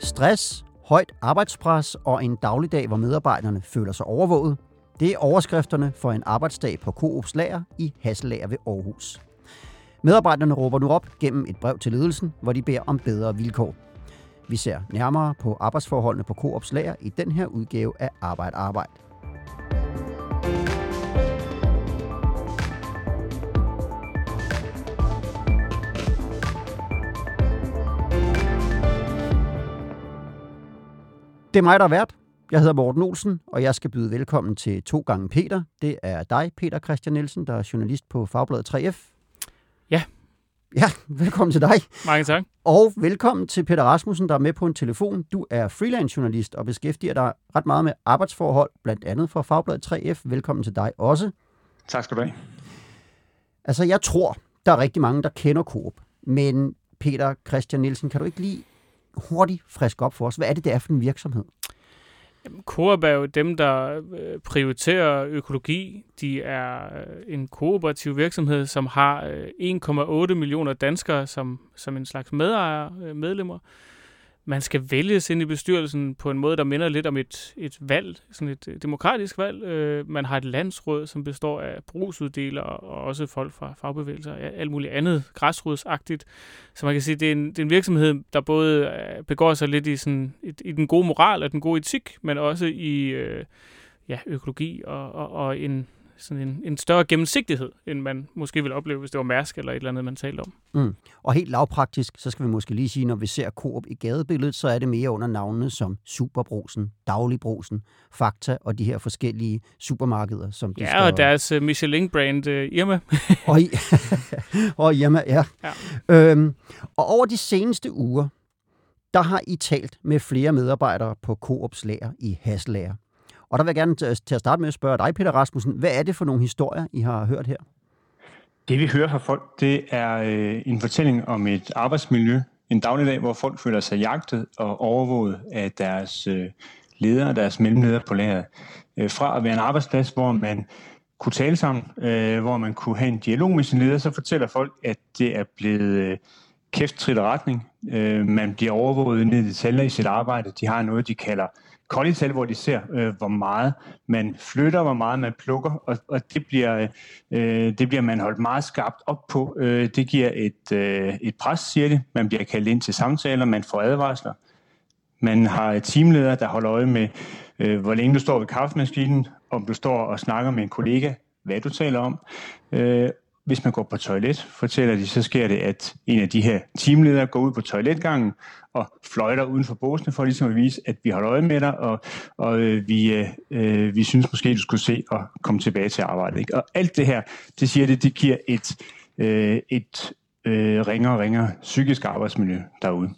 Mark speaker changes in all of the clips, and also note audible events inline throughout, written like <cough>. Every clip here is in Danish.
Speaker 1: Stress, højt arbejdspres og en dagligdag, hvor medarbejderne føler sig overvåget, det er overskrifterne for en arbejdsdag på Coops lager i Hasselager ved Aarhus. Medarbejderne råber nu op gennem et brev til ledelsen, hvor de beder om bedre vilkår. Vi ser nærmere på arbejdsforholdene på Coops lager i den her udgave af Arbejde Arbejde. Det er mig, der er vært. Jeg hedder Morten Olsen, og jeg skal byde velkommen til to gange Peter. Det er dig, Peter Christian Nielsen, der er journalist på Fagbladet 3F.
Speaker 2: Ja.
Speaker 1: Ja, velkommen til dig.
Speaker 2: Mange tak.
Speaker 1: Og velkommen til Peter Rasmussen, der er med på en telefon. Du er freelance journalist og beskæftiger dig ret meget med arbejdsforhold, blandt andet for Fagbladet 3F. Velkommen til dig også.
Speaker 3: Tak skal du have.
Speaker 1: Altså, jeg tror, der er rigtig mange, der kender Coop. Men Peter Christian Nielsen, kan du ikke lige hurtigt friske op for os? Hvad er det, det er for en virksomhed?
Speaker 2: Coop er jo dem, der øh, prioriterer økologi. De er øh, en kooperativ virksomhed, som har øh, 1,8 millioner danskere som, som en slags medejer, medlemmer man skal vælges ind i bestyrelsen på en måde, der minder lidt om et, et valg, sådan et demokratisk valg. Øh, man har et landsråd, som består af brugsuddelere og også folk fra fagbevægelser og alt muligt andet græsrodsagtigt. Så man kan sige, det er en, det er en virksomhed, der både øh, begår sig lidt i, sådan, i, i den gode moral og den gode etik, men også i øh, ja, økologi og, og, og en, sådan en, en større gennemsigtighed, end man måske ville opleve, hvis det var Mærsk eller et eller andet, man talte om.
Speaker 1: Mm. Og helt lavpraktisk, så skal vi måske lige sige, når vi ser Coop i gadebilledet, så er det mere under navnene som Superbrosen, Dagligbrosen, Fakta og de her forskellige supermarkeder, som de
Speaker 2: Ja,
Speaker 1: står...
Speaker 2: og deres uh, Michelin-brand uh, Irma. <laughs>
Speaker 1: og, i... <laughs> og Irma, ja. ja. Øhm, og over de seneste uger, der har I talt med flere medarbejdere på Coops lager i Haslager. Og der vil jeg gerne til at starte med at spørge dig, Peter Rasmussen, hvad er det for nogle historier, I har hørt her?
Speaker 3: Det vi hører fra folk, det er øh, en fortælling om et arbejdsmiljø, en dagligdag, hvor folk føler sig jagtet og overvåget af deres øh, ledere, deres mellemledere på lageret. Øh, fra at være en arbejdsplads, hvor man kunne tale sammen, øh, hvor man kunne have en dialog med sin leder, så fortæller folk, at det er blevet øh, kæft trit retning. Øh, man bliver overvåget ned i detaljer i sit arbejde. De har noget, de kalder koldital, hvor de ser, øh, hvor meget man flytter, hvor meget man plukker, og, og det, bliver, øh, det bliver man holdt meget skarpt op på. Øh, det giver et, øh, et pres, siger det. Man bliver kaldt ind til samtaler, man får advarsler. Man har teamledere, teamleder, der holder øje med, øh, hvor længe du står ved kaffemaskinen, om du står og snakker med en kollega, hvad du taler om. Øh, hvis man går på toilet, fortæller de, så sker det, at en af de her teamledere går ud på toiletgangen og fløjter uden for båsene for ligesom at vise, at vi holder øje med dig, og, og øh, vi, øh, øh, vi synes måske, du skulle se og komme tilbage til arbejdet. Ikke? Og alt det her, det siger det, det giver et, øh, et øh, ringere og ringere psykisk arbejdsmiljø derude.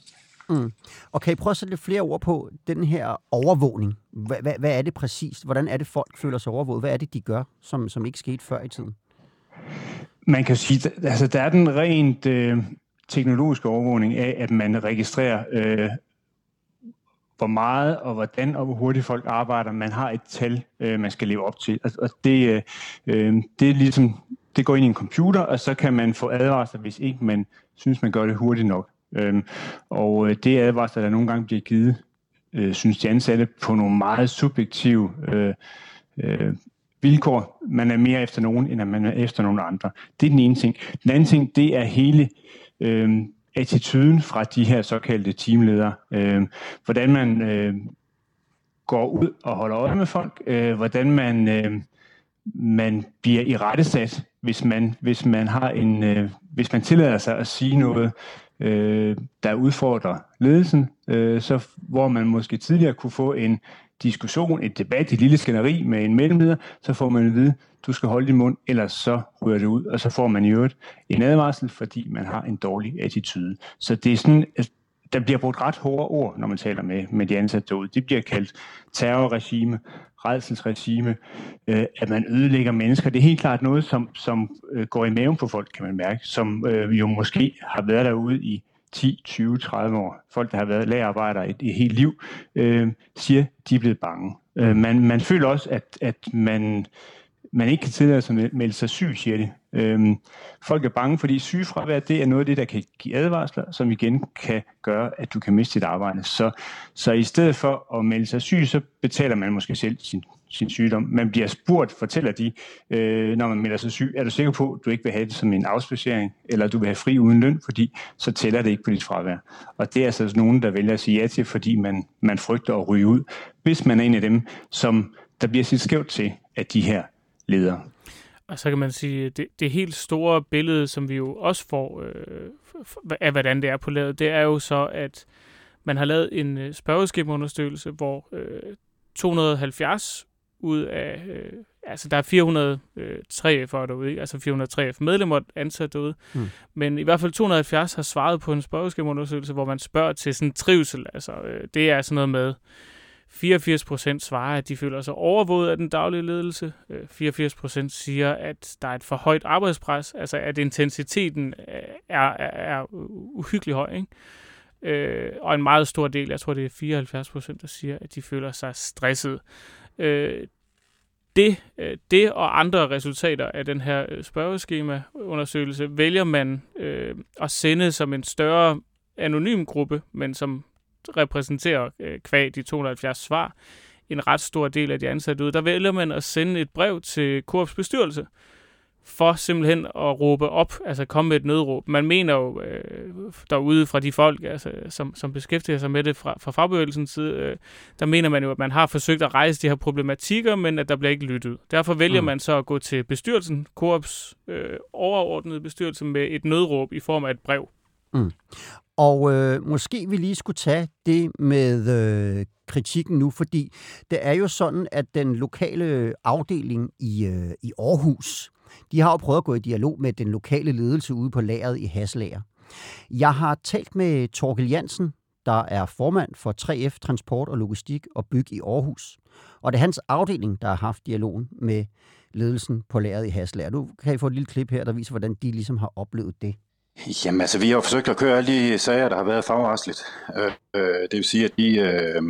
Speaker 1: Mm. Og kan I prøve at sætte lidt flere ord på den her overvågning? Hvad, hvad, hvad er det præcist? Hvordan er det, folk føler sig overvåget? Hvad er det, de gør, som, som ikke skete før i tiden?
Speaker 3: Man kan sige, altså der er den rent øh, teknologiske overvågning af, at man registrerer, øh, hvor meget og hvordan og hvor hurtigt folk arbejder. Man har et tal, øh, man skal leve op til. Og, og det, øh, øh det er ligesom, det går ind i en computer, og så kan man få advarsler, hvis ikke man synes, man gør det hurtigt nok. Øhm, øh, og det advarsler, der nogle gange bliver givet, øh, synes de ansatte, på nogle meget subjektive øh, øh, vilkår. Man er mere efter nogen, end at man er efter nogen andre. Det er den ene ting. Den anden ting, det er hele øh, attituden fra de her såkaldte teamledere. Øh, hvordan man øh, går ud og holder øje med folk. Øh, hvordan man, øh, man bliver i rettesat, hvis man, hvis man har en, øh, hvis man tillader sig at sige noget, øh, der udfordrer ledelsen, øh, så hvor man måske tidligere kunne få en diskussion, et debat, et lille skænderi med en mellemleder, så får man at vide, du skal holde din mund, ellers så ryger det ud, og så får man i øvrigt en advarsel, fordi man har en dårlig attitude. Så det er sådan, der bliver brugt ret hårde ord, når man taler med, med de ansatte derude. Det bliver kaldt terrorregime, redselsregime, øh, at man ødelægger mennesker. Det er helt klart noget, som, som øh, går i maven på folk, kan man mærke, som øh, jo måske har været derude i 10, 20, 30 år, folk, der har været lagerarbejdere et, et helt liv, øh, siger, de er blevet bange. Øh, man, man føler også, at, at man man ikke kan tillade sig at melde sig syg, siger de. Øhm, folk er bange, fordi sygefravær, det er noget af det, der kan give advarsler, som igen kan gøre, at du kan miste dit arbejde. Så, så i stedet for at melde sig syg, så betaler man måske selv sin, sin sygdom. Man bliver spurgt, fortæller de, øh, når man melder sig syg, er du sikker på, at du ikke vil have det som en afspacering, eller du vil have fri uden løn, fordi så tæller det ikke på dit fravær. Og det er altså nogen, der vælger at sige ja til, fordi man, man frygter at ryge ud, hvis man er en af dem, som der bliver sit skævt til, af de her ledere.
Speaker 2: Og så kan man sige, det, det helt store billede, som vi jo også får øh, af, hvordan det er på ladet, det er jo så, at man har lavet en øh, spørgeskemaundersøgelse, spørgeskemaunderstøgelse, hvor øh, 270 ud af, øh, altså der er 400 øh, 3F'ere derude, ikke? altså 403 medlemmer ansat derude, mm. men i hvert fald 270 har svaret på en spørgeskemaundersøgelse, hvor man spørger til sådan trivsel, altså øh, det er sådan noget med, 84 procent svarer, at de føler sig overvåget af den daglige ledelse. 84 øh, procent siger, at der er et for højt arbejdspres, altså at intensiteten er, er, er uhyggelig høj. Ikke? Øh, og en meget stor del, jeg tror det er 74 procent, der siger, at de føler sig stresset. Øh, det, øh, det og andre resultater af den her øh, spørgeskema-undersøgelse vælger man øh, at sende som en større anonym gruppe, men som repræsenterer øh, kvæg de 270 svar en ret stor del af de ansatte ud. Der vælger man at sende et brev til Coops bestyrelse for simpelthen at råbe op, altså komme med et nødråb. Man mener jo øh, derude fra de folk, altså, som, som beskæftiger sig med det fra, fra fagbevægelsens side, øh, der mener man jo, at man har forsøgt at rejse de her problematikker, men at der bliver ikke lyttet. Derfor vælger mm. man så at gå til bestyrelsen, Coops øh, overordnede bestyrelse, med et nødråb i form af et brev. Mm.
Speaker 1: Og øh, måske vi lige skulle tage det med øh, kritikken nu, fordi det er jo sådan, at den lokale afdeling i, øh, i Aarhus, de har jo prøvet at gå i dialog med den lokale ledelse ude på lageret i Haslager. Jeg har talt med Torkel Jansen, der er formand for 3F Transport og Logistik og Byg i Aarhus. Og det er hans afdeling, der har haft dialogen med ledelsen på lageret i Haslager. Nu kan I få et lille klip her, der viser, hvordan de ligesom har oplevet det.
Speaker 4: Jamen altså, vi har forsøgt at køre alle de sager, der har været fagretsligt. Øh, øh, det vil sige, at de, øh,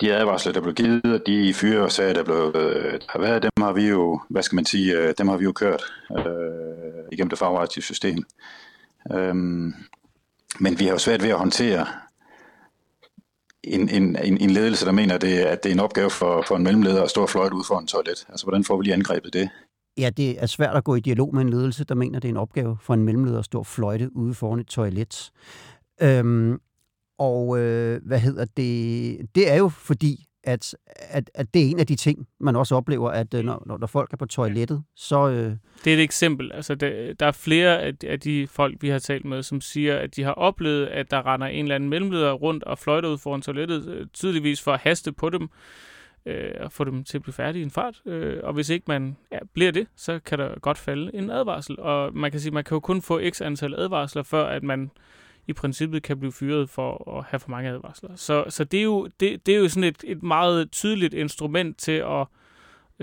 Speaker 4: de advarsler, der blev givet, og de fyre og sager, der, blev, der har været, dem har vi jo, hvad skal man sige, øh, dem har vi jo kørt øh, igennem det fagretlige system. Øhm, men vi har jo svært ved at håndtere en, en, en, en ledelse, der mener, at det, at det er en opgave for, for en mellemleder at stå og fløjte ud for en toilet. Altså, hvordan får vi lige angrebet det?
Speaker 1: Ja, det er svært at gå i dialog med en ledelse, der mener, det er en opgave for en mellemleder at stå og fløjte ude foran et toilet. Øhm, og øh, hvad hedder det? Det er jo fordi, at, at, at det er en af de ting, man også oplever, at øh, når, når folk er på toilettet, så... Øh...
Speaker 2: Det er et eksempel. Altså, det, der er flere af, af de folk, vi har talt med, som siger, at de har oplevet, at der render en eller anden mellemleder rundt og fløjter ud foran toilettet, øh, tydeligvis for at haste på dem øh, og få dem til at blive færdige i en fart. Øh, og hvis ikke man ja, bliver det, så kan der godt falde en advarsel. Og man kan sige, man kan jo kun få x antal advarsler, før at man i princippet kan blive fyret for at have for mange advarsler. Så, så det, er jo, det, det er jo sådan et, et meget tydeligt instrument til at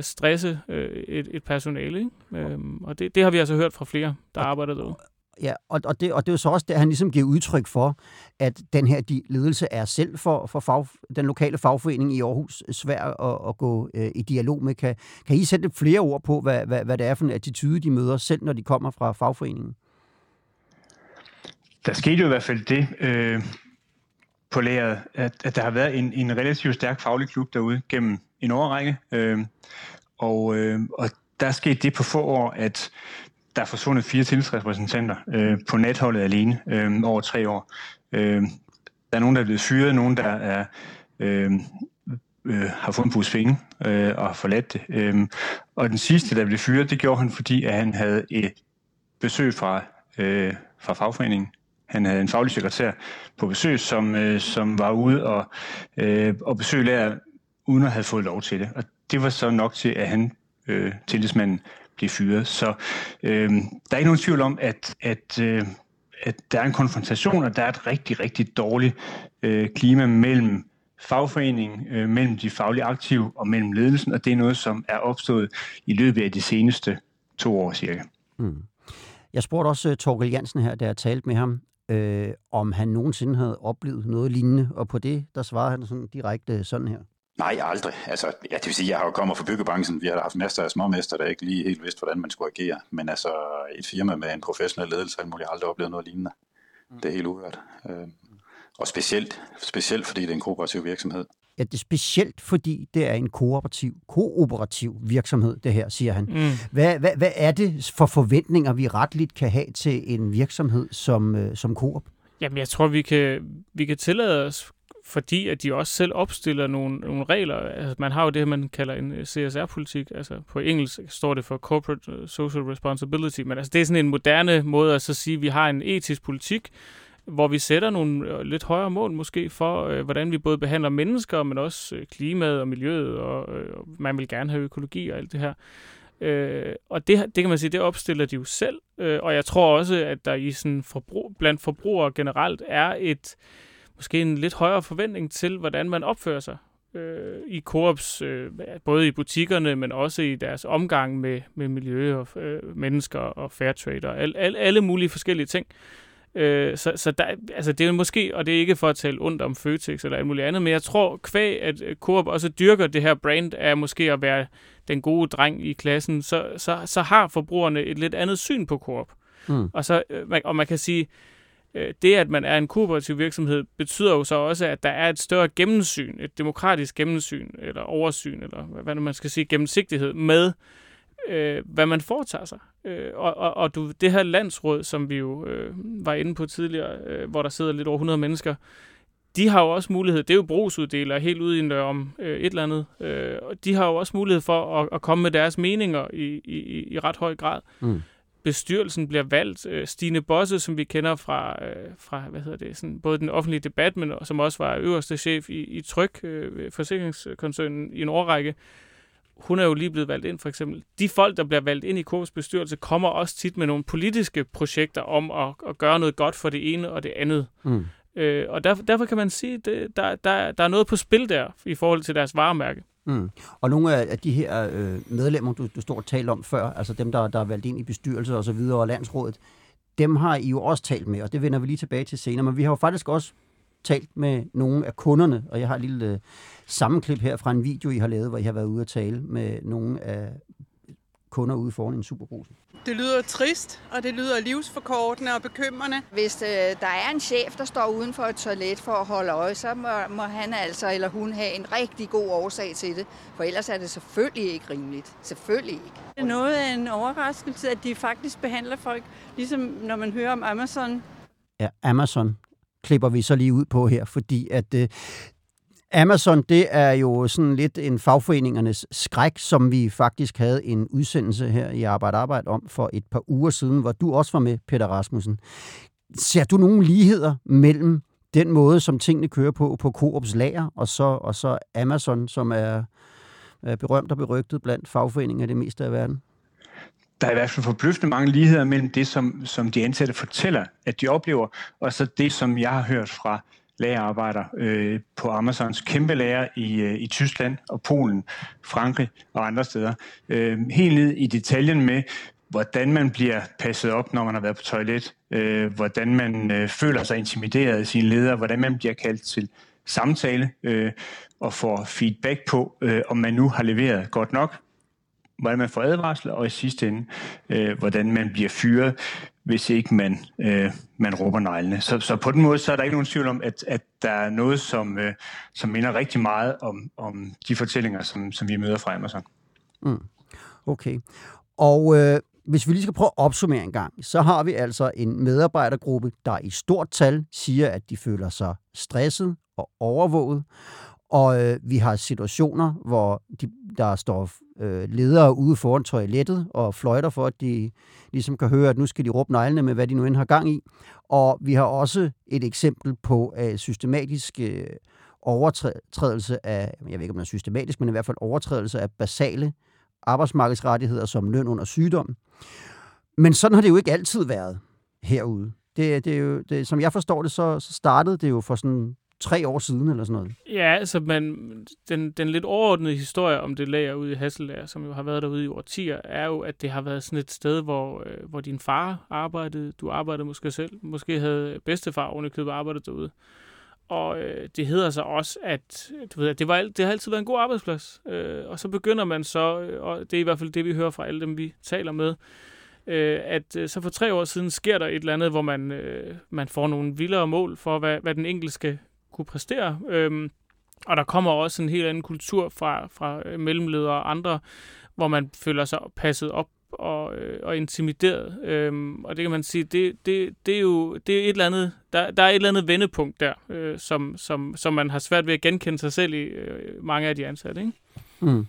Speaker 2: stresse øh, et, et personale. Ikke? Øhm, og det, det har vi altså hørt fra flere, der arbejder derude.
Speaker 1: Ja, og, og, det, og det er jo så også det, han ligesom giver udtryk for, at den her de, ledelse er selv for, for fag, den lokale fagforening i Aarhus svær at, at gå øh, i dialog med. Kan, kan I sætte flere ord på, hvad, hvad, hvad det er for en attitude, de møder selv, når de kommer fra fagforeningen?
Speaker 3: Der skete jo i hvert fald det øh, på læret, at, at der har været en, en relativt stærk faglig klub derude gennem en årrække. Øh, og, øh, og der skete det på få år, at der er forsvundet fire tillidsrepræsentanter øh, på natholdet alene øh, over tre år. Øh, der er nogen, der er blevet fyret, nogen, der er, øh, øh, har fået en pose penge øh, og har forladt det. Øh, og den sidste, der blev fyret, det gjorde han, fordi at han havde et besøg fra, øh, fra fagforeningen. Han havde en faglig sekretær på besøg, som, øh, som var ude og, øh, og besøge lærer, uden at have fået lov til det. Og det var så nok til, at han, øh, tillidsmanden, blev fyret. Så øh, der er ikke nogen tvivl om, at, at, øh, at der er en konfrontation, og der er et rigtig, rigtig dårligt øh, klima mellem fagforeningen, øh, mellem de faglige aktive og mellem ledelsen, og det er noget, som er opstået i løbet af de seneste to år cirka. Mm.
Speaker 1: Jeg spurgte også uh, Torkel Jansen her, da jeg talte med ham, øh, om han nogensinde havde oplevet noget lignende, og på det, der svarede han sådan direkte sådan her.
Speaker 4: Nej, aldrig. Altså, ja, det vil sige, jeg har jo kommet fra byggebranchen. Vi har haft masser af småmester, der ikke lige helt vidste, hvordan man skulle agere. Men altså, et firma med en professionel ledelse, har jeg aldrig oplevet noget lignende. Mm. Det er helt uhørt. Øh, og specielt, specielt fordi det er en kooperativ virksomhed.
Speaker 1: Ja, det er specielt, fordi det er en kooperativ, kooperativ virksomhed, det her, siger han. Mm. Hvad, hvad, hvad er det for forventninger, vi retligt kan have til en virksomhed som, øh, som Coop?
Speaker 2: Jamen, jeg tror, vi kan, vi kan tillade os, fordi at de også selv opstiller nogle, nogle regler. Altså, man har jo det, man kalder en øh, CSR-politik. Altså, på engelsk står det for Corporate øh, Social Responsibility, men altså, det er sådan en moderne måde at så sige, at vi har en etisk politik, hvor vi sætter nogle øh, lidt højere mål måske for, øh, hvordan vi både behandler mennesker, men også øh, klimaet og miljøet, og øh, man vil gerne have økologi og alt det her. Øh, og det, det kan man sige, det opstiller de jo selv, øh, og jeg tror også, at der i sådan forbrug, blandt forbrugere generelt er et måske en lidt højere forventning til, hvordan man opfører sig øh, i Coops, øh, både i butikkerne, men også i deres omgang med, med miljø og øh, mennesker og fair trade og al, al, alle mulige forskellige ting. Øh, så så der, altså det er måske, og det er ikke for at tale ondt om Føtex eller alt muligt andet, men jeg tror kvæg, at Coop også dyrker det her brand af måske at være den gode dreng i klassen, så, så, så har forbrugerne et lidt andet syn på Coop. Mm. Og, så, øh, og man kan sige, øh, det at man er en kooperativ virksomhed, betyder jo så også, at der er et større gennemsyn, et demokratisk gennemsyn, eller oversyn, eller hvad man skal sige, gennemsigtighed med, øh, hvad man foretager sig. Øh, og, og, og du, det her landsråd, som vi jo øh, var inde på tidligere, øh, hvor der sidder lidt over 100 mennesker, de har jo også mulighed, det er jo brugsuddelere helt ude i en om øh, et eller andet, øh, og de har jo også mulighed for at, at komme med deres meninger i, i, i ret høj grad. Mm. Bestyrelsen bliver valgt. Øh, Stine Bosse, som vi kender fra, øh, fra hvad hedder det, sådan, både den offentlige debat, men som også var øverste chef i, i Tryk, øh, forsikringskoncernen i en årrække, hun er jo lige blevet valgt ind, for eksempel. De folk, der bliver valgt ind i KS bestyrelse, kommer også tit med nogle politiske projekter om at, at gøre noget godt for det ene og det andet. Mm. Øh, og derfor, derfor kan man sige, at der, der, der er noget på spil der i forhold til deres varemærke.
Speaker 1: Mm. Og nogle af de her øh, medlemmer, du, du står og talte om før, altså dem, der, der er valgt ind i bestyrelse og så videre, og landsrådet, dem har I jo også talt med, og det vender vi lige tilbage til senere. Men vi har jo faktisk også talt med nogle af kunderne, og jeg har et lille sammenklip her fra en video, I har lavet, hvor I har været ude at tale med nogle af kunder ude foran en superbrus.
Speaker 5: Det lyder trist, og det lyder livsforkortende og bekymrende.
Speaker 6: Hvis øh, der er en chef, der står uden for et toilet for at holde øje, så må, må han altså eller hun have en rigtig god årsag til det. For ellers er det selvfølgelig ikke rimeligt. Selvfølgelig ikke.
Speaker 5: Det er noget af en overraskelse, at de faktisk behandler folk, ligesom når man hører om Amazon.
Speaker 1: Ja, Amazon klipper vi så lige ud på her, fordi at øh, Amazon, det er jo sådan lidt en fagforeningernes skræk, som vi faktisk havde en udsendelse her i Arbejde Arbejde om for et par uger siden, hvor du også var med, Peter Rasmussen. Ser du nogle ligheder mellem den måde, som tingene kører på på Coops lager, og så, og så Amazon, som er, er berømt og berygtet blandt fagforeninger i det meste af verden?
Speaker 3: der er i hvert fald forbløffende mange ligheder mellem det, som, som de ansatte fortæller, at de oplever, og så det, som jeg har hørt fra lagerarbejder øh, på Amazons kæmpe lager i, øh, i Tyskland og Polen, Frankrig og andre steder. Øh, helt ned i detaljen med, hvordan man bliver passet op, når man har været på toilet, øh, hvordan man øh, føler sig intimideret af sine ledere, hvordan man bliver kaldt til samtale øh, og får feedback på, øh, om man nu har leveret godt nok, hvordan man får advarsel, og i sidste ende, øh, hvordan man bliver fyret, hvis ikke man, øh, man råber neglene. Så, så på den måde, så er der ikke nogen tvivl om, at, at der er noget, som, øh, som minder rigtig meget om, om de fortællinger, som, som vi møder fra Amazon.
Speaker 1: Mm. Okay. Og øh, hvis vi lige skal prøve at opsummere en gang, så har vi altså en medarbejdergruppe, der i stort tal siger, at de føler sig stresset og overvåget. Og øh, vi har situationer, hvor de, der står øh, ledere ude foran toilettet og fløjter for, at de ligesom kan høre, at nu skal de råbe neglene med, hvad de nu end har gang i. Og vi har også et eksempel på øh, systematisk øh, overtrædelse af, jeg ved ikke om det er systematisk, men i hvert fald overtrædelse af basale arbejdsmarkedsrettigheder som løn under sygdom. Men sådan har det jo ikke altid været herude. Det, det er jo, det, som jeg forstår det, så, så startede det jo for sådan tre år siden eller sådan noget.
Speaker 2: Ja, altså man, den, den lidt overordnede historie om det lager ude i Hasselager, som jo har været derude i årtier, er jo, at det har været sådan et sted, hvor, øh, hvor din far arbejdede, du arbejdede måske selv, måske havde bedstefar ovenikøbet arbejdet derude. og øh, det hedder så også, at du ved, at det, var, det har altid været en god arbejdsplads. Øh, og så begynder man så, øh, og det er i hvert fald det, vi hører fra alle dem, vi taler med, øh, at øh, så for tre år siden sker der et eller andet, hvor man, øh, man får nogle vildere mål for, hvad, hvad den enkelte skal kunne præstere. Øh, og der kommer også en helt anden kultur fra, fra øh, mellemledere og andre, hvor man føler sig passet op og, øh, og intimideret. Øhm, og det kan man sige, det, det, det er jo det er et eller andet, der, der er et eller andet vendepunkt der, øh, som, som, som man har svært ved at genkende sig selv i øh, mange af de ansatte. Ikke? Mm.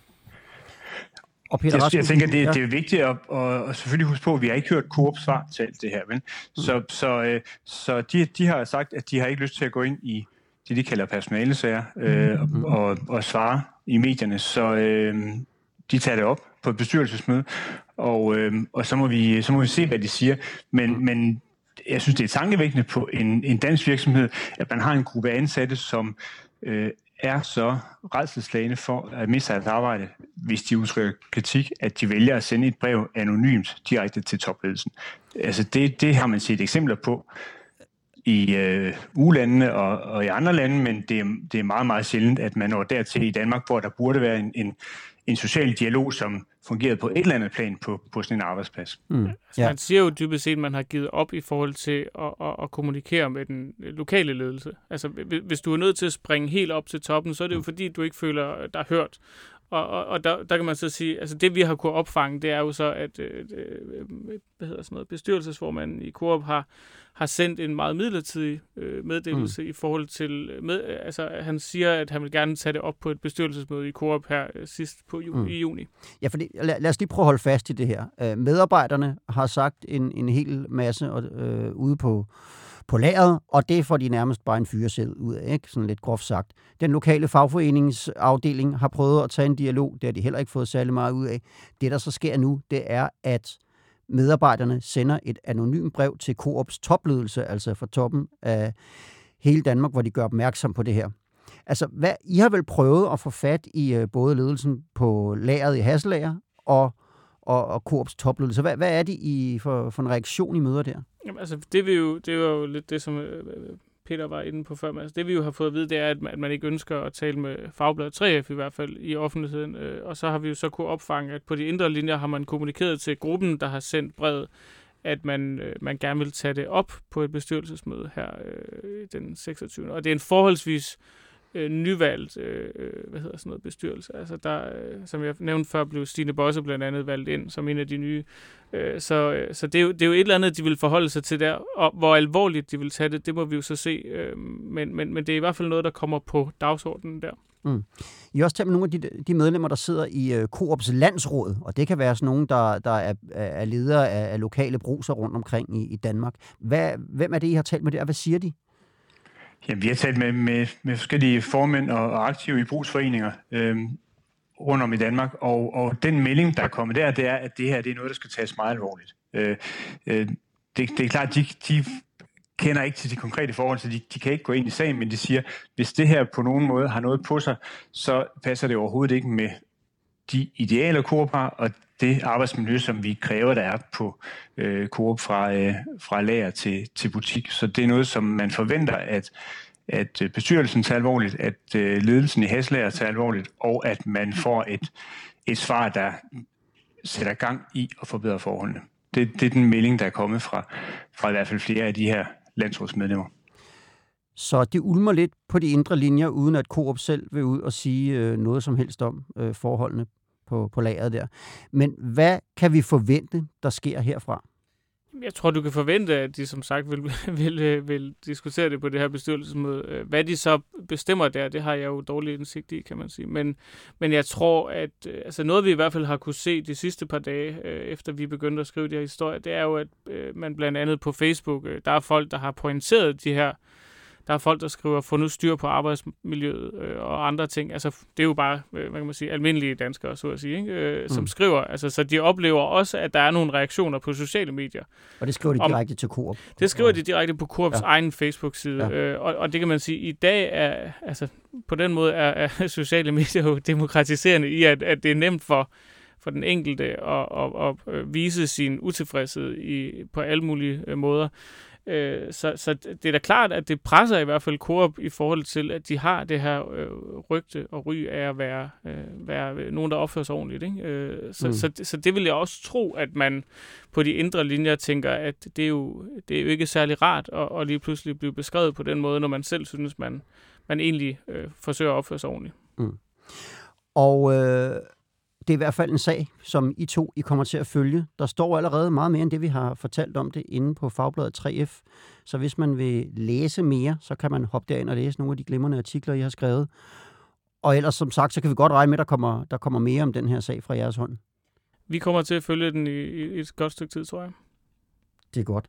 Speaker 3: Og Peter jeg, jeg tænker, det, ja. det er vigtigt at, at, at selvfølgelig huske på, at vi har ikke hørt Coop svar til alt det her. Men? Mm. Så, så, øh, så de, de har sagt, at de har ikke lyst til at gå ind i det, de kalder personalesager øh, mm. og, og svare i medierne. Så øh, de tager det op på et bestyrelsesmøde, og, øh, og så, må vi, så må vi se, hvad de siger. Men, mm. men jeg synes, det er tankevækkende på en, en dansk virksomhed, at man har en gruppe ansatte, som øh, er så redselslagende for at miste deres arbejde, hvis de udtrykker kritik, at de vælger at sende et brev anonymt direkte til topledelsen. Altså det, det har man set eksempler på i øh, ulandene og, og i andre lande, men det er, det er meget, meget sjældent, at man når dertil i Danmark, hvor der burde være en, en, en social dialog, som fungerede på et eller andet plan på, på sådan en arbejdsplads. Mm.
Speaker 2: Altså, ja. Man siger jo dybest set, at man har givet op i forhold til at, at, at kommunikere med den lokale ledelse. Altså, hvis du er nødt til at springe helt op til toppen, så er det jo mm. fordi, du ikke føler dig hørt. Og, og, og der, der kan man så sige, altså det vi har kunnet opfange, det er jo så, at øh, øh, hvad hedder sådan noget, bestyrelsesformanden i Coop har, har sendt en meget midlertidig øh, meddelelse mm. i forhold til, med, altså han siger, at han vil gerne tage det op på et bestyrelsesmøde i Coop her øh, sidst på ju- mm. i juni.
Speaker 1: Ja, fordi lad, lad os lige prøve at holde fast i det her. Øh, medarbejderne har sagt en, en hel masse øh, ude på på lageret, og det får de nærmest bare en fyreseddel ud af, ikke? sådan lidt groft sagt. Den lokale fagforeningsafdeling har prøvet at tage en dialog, det har de heller ikke fået særlig meget ud af. Det, der så sker nu, det er, at medarbejderne sender et anonymt brev til Coops topledelse, altså fra toppen af hele Danmark, hvor de gør opmærksom på det her. Altså, hvad, I har vel prøvet at få fat i øh, både ledelsen på lageret i Hasselager og, og, og Coops topledelse. Hvad, hvad er det i for, for en reaktion, I møder der?
Speaker 2: Jamen, altså, det, vi jo, det var jo lidt det, som øh, Peter var inde på før. Men altså, det vi jo har fået at vide, det er, at man, at man ikke ønsker at tale med Fagbladet 3F i hvert fald i offentligheden. Øh, og så har vi jo så kunne opfange, at på de indre linjer har man kommunikeret til gruppen, der har sendt brevet, at man, øh, man gerne vil tage det op på et bestyrelsesmøde her øh, den 26. Og det er en forholdsvis øh, Øh, nyvalgt øh, øh, hvad hedder sådan noget, bestyrelse. Altså der, øh, som jeg nævnte før, blev Stine Bosse blandt andet valgt ind som en af de nye. Øh, så øh, så det, er jo, det er jo et eller andet, de vil forholde sig til der. Og hvor alvorligt de vil tage det, det må vi jo så se. Øh, men, men, men det er i hvert fald noget, der kommer på dagsordenen der. Mm.
Speaker 1: I også talt med nogle af de, de medlemmer, der sidder i øh, Coops landsråd, og det kan være sådan nogen, der, der er, er ledere af, af lokale bruser rundt omkring i, i Danmark. Hvad, hvem er det, I har talt med der? Hvad siger de?
Speaker 3: Jamen, vi har talt med, med, med forskellige formænd og, og aktive i brugsforeninger øh, rundt om i Danmark, og, og den melding, der er kommet der, det er, at det her det er noget, der skal tages meget alvorligt. Øh, øh, det, det er klart, de, de kender ikke til de konkrete forhold, så de, de kan ikke gå ind i sagen, men de siger, hvis det her på nogen måde har noget på sig, så passer det overhovedet ikke med de ideale Coop og det arbejdsmiljø, som vi kræver, der er på øh, Coop fra, øh, fra lager til, til butik. Så det er noget, som man forventer, at, at øh, bestyrelsen tager alvorligt, at øh, ledelsen i Haslager tager alvorligt, og at man får et, et svar, der sætter gang i at forbedre forholdene. Det, det er den melding, der er kommet fra, fra i hvert fald flere af de her landsrådsmedlemmer.
Speaker 1: Så det ulmer lidt på de indre linjer, uden at Coop selv vil ud og sige øh, noget som helst om øh, forholdene på, på lageret der. Men hvad kan vi forvente, der sker herfra?
Speaker 2: Jeg tror, du kan forvente, at de som sagt vil, <laughs> vil, øh, vil diskutere det på det her bestyrelsesmøde. Øh, hvad de så bestemmer der, det har jeg jo dårlig indsigt i, kan man sige. Men, men jeg tror, at øh, altså noget, vi i hvert fald har kunne se de sidste par dage, efter vi begyndte at skrive de her historier, det er jo, at man blandt andet på Facebook, der er folk, der har pointeret de her der er folk, der skriver, få nu styr på arbejdsmiljøet øh, og andre ting. Altså, det er jo bare, øh, hvad kan man sige, almindelige danskere, så at sige, ikke? Øh, som mm. skriver. Altså, så de oplever også, at der er nogle reaktioner på sociale medier.
Speaker 1: Og det skriver de direkte til Coop?
Speaker 2: Det skriver de direkte på Coops ja. egen Facebook-side. Ja. Øh, og, og det kan man sige, i dag er, altså, på den måde er, er <laughs> sociale medier jo demokratiserende i, at, at det er nemt for for den enkelte at, at, at vise sin utilfredshed i, på alle mulige øh, måder. Øh, så, så det er da klart, at det presser i hvert fald Coop i forhold til, at de har det her øh, rygte og ry af at være, øh, være nogen, der opfører sig ordentligt. Ikke? Øh, så, mm. så, så, så det vil jeg også tro, at man på de indre linjer tænker, at det er jo, det er jo ikke særlig rart at, at lige pludselig blive beskrevet på den måde, når man selv synes, man, man egentlig øh, forsøger at opføre sig ordentligt. Mm.
Speaker 1: Og øh, det er i hvert fald en sag, som I to I kommer til at følge. Der står allerede meget mere end det, vi har fortalt om det inde på Fagbladet 3F. Så hvis man vil læse mere, så kan man hoppe derind og læse nogle af de glimrende artikler, I har skrevet. Og ellers, som sagt, så kan vi godt regne med, at der kommer, der kommer mere om den her sag fra jeres hånd.
Speaker 2: Vi kommer til at følge den i, i et godt stykke tid, tror jeg.
Speaker 1: Det er godt.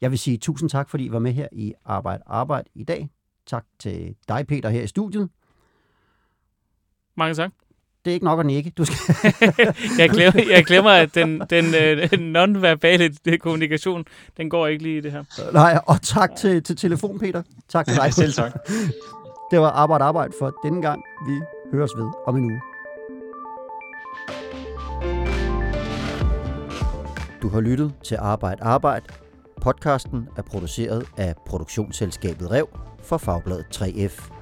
Speaker 1: Jeg vil sige tusind tak, fordi I var med her i Arbejde Arbejde i dag. Tak til dig, Peter, her i studiet.
Speaker 2: Mange tak
Speaker 1: det er ikke nok at nikke. Du skal <laughs>
Speaker 2: jeg, glemmer, jeg glemmer, at den, den øh, non-verbale kommunikation, den går ikke lige i det her.
Speaker 1: Nej, og tak til, til telefon, Peter. Tak til dig.
Speaker 3: Selv tak. <laughs>
Speaker 1: Det var Arbejde Arbejde for denne gang. Vi høres ved om en uge. Du har lyttet til Arbejde Arbejde. Podcasten er produceret af produktionsselskabet Rev for Fagbladet 3F.